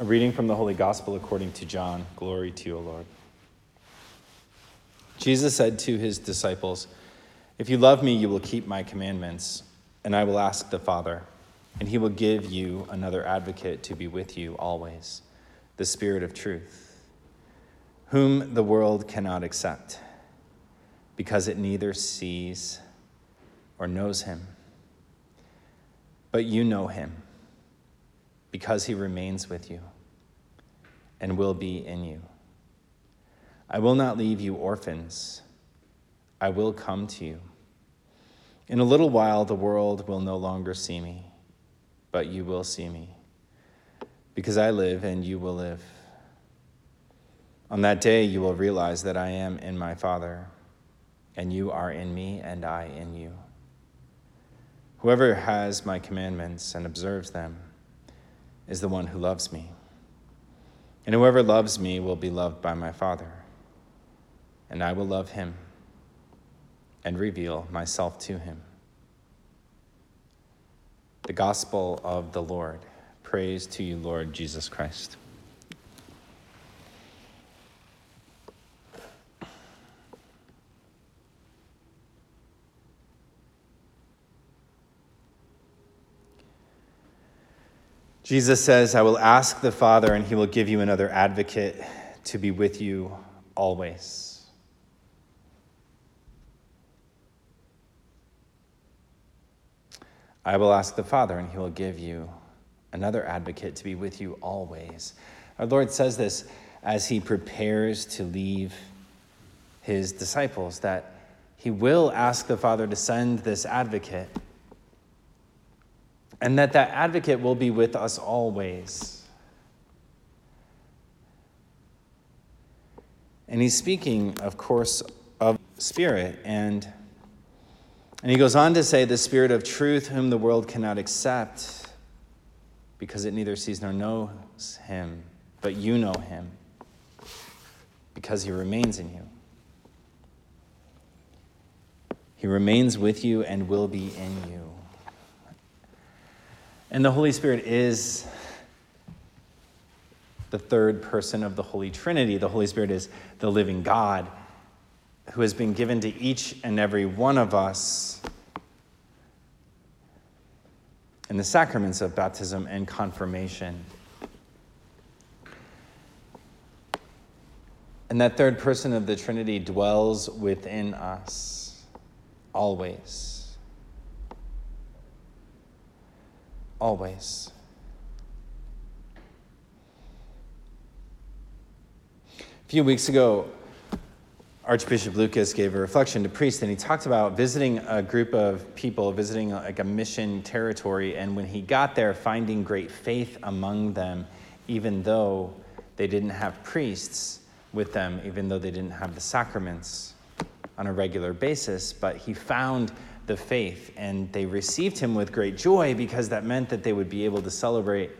A reading from the Holy Gospel according to John. Glory to you, O Lord. Jesus said to his disciples, If you love me, you will keep my commandments, and I will ask the Father, and he will give you another advocate to be with you always, the Spirit of truth, whom the world cannot accept, because it neither sees or knows him. But you know him because he remains with you and will be in you. I will not leave you orphans, I will come to you. In a little while, the world will no longer see me, but you will see me, because I live and you will live. On that day, you will realize that I am in my Father, and you are in me, and I in you. Whoever has my commandments and observes them, is the one who loves me. And whoever loves me will be loved by my Father, and I will love him and reveal myself to him. The Gospel of the Lord. Praise to you, Lord Jesus Christ. Jesus says, I will ask the Father, and he will give you another advocate to be with you always. I will ask the Father, and he will give you another advocate to be with you always. Our Lord says this as he prepares to leave his disciples, that he will ask the Father to send this advocate and that that advocate will be with us always. And he's speaking, of course, of spirit. And, and he goes on to say, the spirit of truth, whom the world cannot accept, because it neither sees nor knows him, but you know him, because he remains in you. He remains with you and will be in you. And the Holy Spirit is the third person of the Holy Trinity. The Holy Spirit is the living God who has been given to each and every one of us in the sacraments of baptism and confirmation. And that third person of the Trinity dwells within us always. Always. A few weeks ago, Archbishop Lucas gave a reflection to priests, and he talked about visiting a group of people, visiting like a mission territory, and when he got there, finding great faith among them, even though they didn't have priests with them, even though they didn't have the sacraments on a regular basis. But he found the faith. And they received him with great joy because that meant that they would be able to celebrate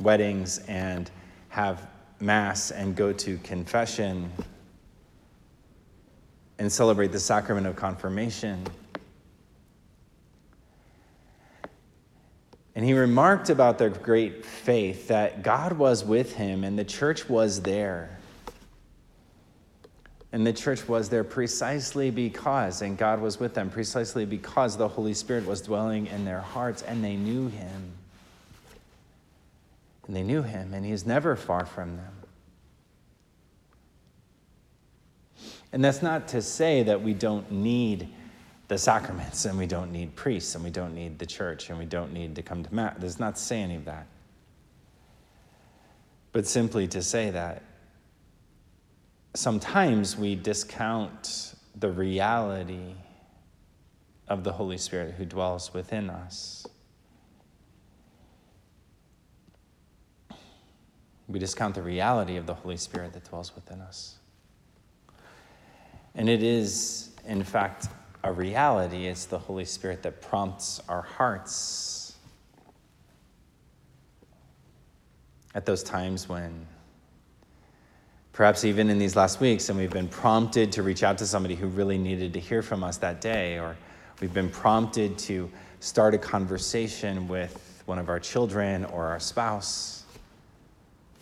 weddings and have Mass and go to confession and celebrate the sacrament of confirmation. And he remarked about their great faith that God was with him and the church was there. And the church was there precisely because, and God was with them, precisely because the Holy Spirit was dwelling in their hearts and they knew Him. And they knew Him, and He is never far from them. And that's not to say that we don't need the sacraments and we don't need priests and we don't need the church and we don't need to come to Mass. There's not to say any of that. But simply to say that sometimes we discount the reality of the Holy Spirit who dwells within us. We discount the reality of the Holy Spirit that dwells within us. And it is, in fact, a reality. It's the Holy Spirit that prompts our hearts at those times when Perhaps even in these last weeks, and we've been prompted to reach out to somebody who really needed to hear from us that day, or we've been prompted to start a conversation with one of our children or our spouse.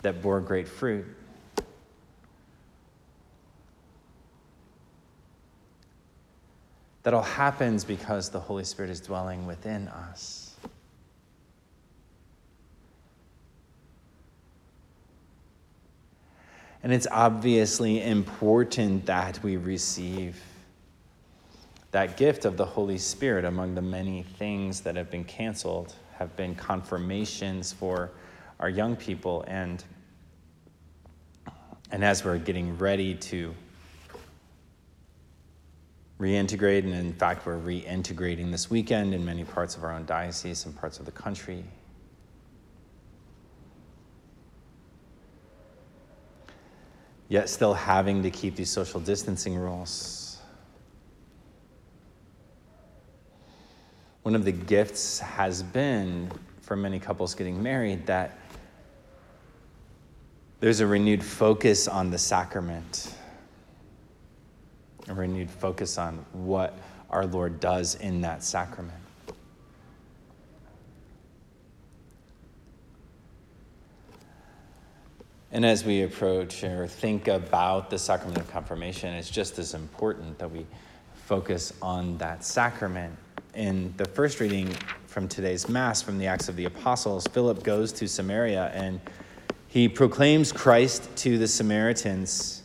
that bore great fruit. That all happens because the Holy Spirit is dwelling within us. And it's obviously important that we receive that gift of the Holy Spirit among the many things that have been canceled, have been confirmations for our young people. And, and as we're getting ready to reintegrate, and in fact, we're reintegrating this weekend in many parts of our own diocese and parts of the country. Yet, still having to keep these social distancing rules. One of the gifts has been for many couples getting married that there's a renewed focus on the sacrament a renewed focus on what our Lord does in that sacrament. And as we approach or think about the sacrament of confirmation, it's just as important that we focus on that sacrament. In the first reading from today's Mass from the Acts of the Apostles, Philip goes to Samaria and he proclaims Christ to the Samaritans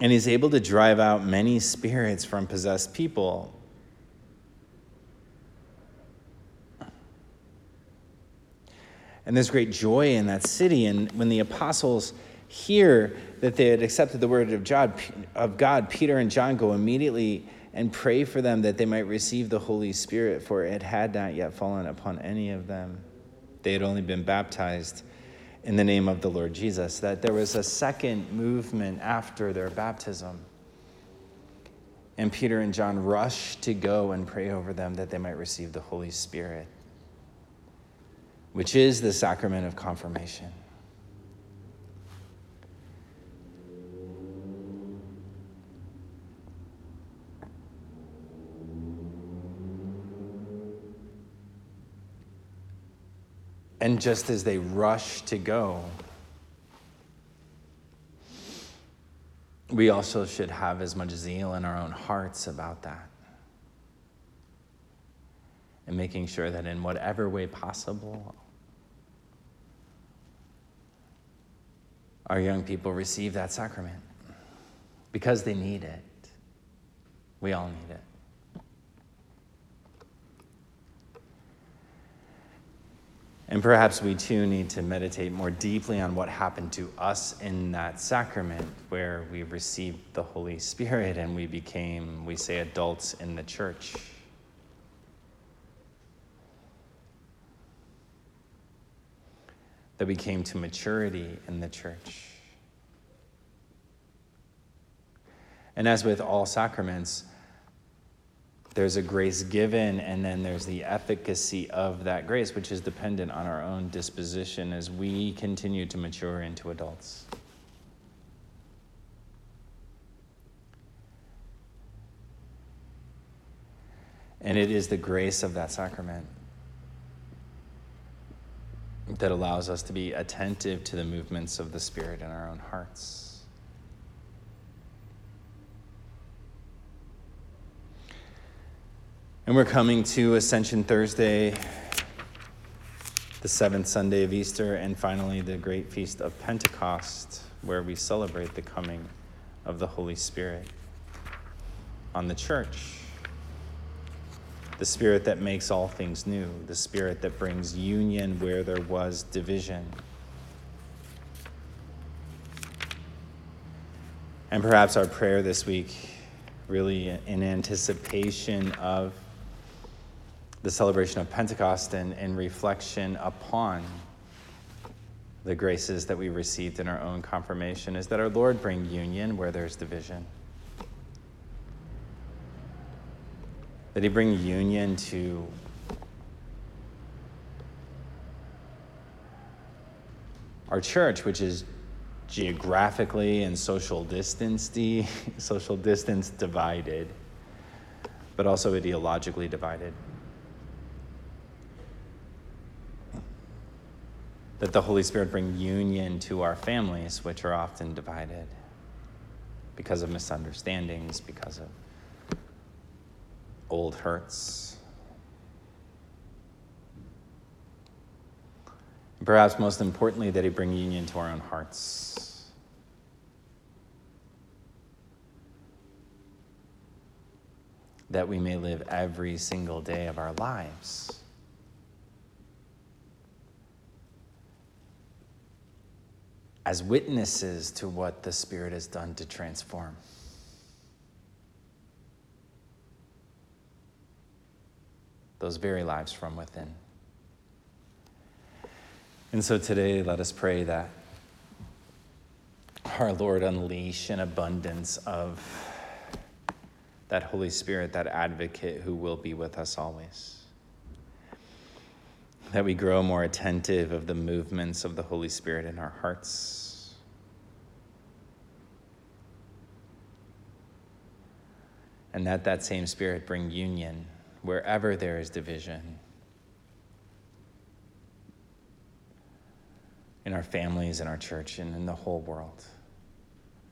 and he's able to drive out many spirits from possessed people. And there's great joy in that city. And when the apostles hear that they had accepted the word of God, Peter and John go immediately and pray for them that they might receive the Holy Spirit, for it had not yet fallen upon any of them. They had only been baptized in the name of the Lord Jesus, that there was a second movement after their baptism. And Peter and John rushed to go and pray over them that they might receive the Holy Spirit, which is the sacrament of confirmation. And just as they rush to go, we also should have as much zeal in our own hearts about that. And making sure that in whatever way possible, our young people receive that sacrament because they need it. We all need it. And perhaps we too need to meditate more deeply on what happened to us in that sacrament where we received the Holy Spirit and we became, we say, adults in the church. That we came to maturity in the church. And as with all sacraments, there's a grace given, and then there's the efficacy of that grace, which is dependent on our own disposition as we continue to mature into adults. And it is the grace of that sacrament that allows us to be attentive to the movements of the Spirit in our own hearts. And we're coming to Ascension Thursday, the seventh Sunday of Easter, and finally the great feast of Pentecost, where we celebrate the coming of the Holy Spirit on the church. The Spirit that makes all things new, the Spirit that brings union where there was division. And perhaps our prayer this week, really in anticipation of the celebration of Pentecost and, and reflection upon the graces that we received in our own confirmation is that our Lord bring union where there's division. That He bring union to our church, which is geographically and social distance social distance divided, but also ideologically divided. that the Holy Spirit bring union to our families, which are often divided because of misunderstandings, because of old hurts. And perhaps most importantly, that He bring union to our own hearts. That we may live every single day of our lives as witnesses to what the Spirit has done to transform. Those very lives from within. And so today, let us pray that our Lord unleash an abundance of that Holy Spirit, that advocate who will be with us always that we grow more attentive of the movements of the Holy Spirit in our hearts. And that that same Spirit bring union wherever there is division. In our families, in our church, and in the whole world.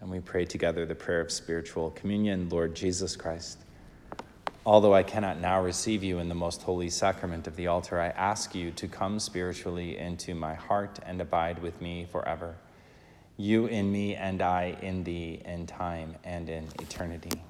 And we pray together the prayer of spiritual communion, Lord Jesus Christ. Although I cannot now receive you in the most holy sacrament of the altar, I ask you to come spiritually into my heart and abide with me forever. You in me and I in thee in time and in eternity.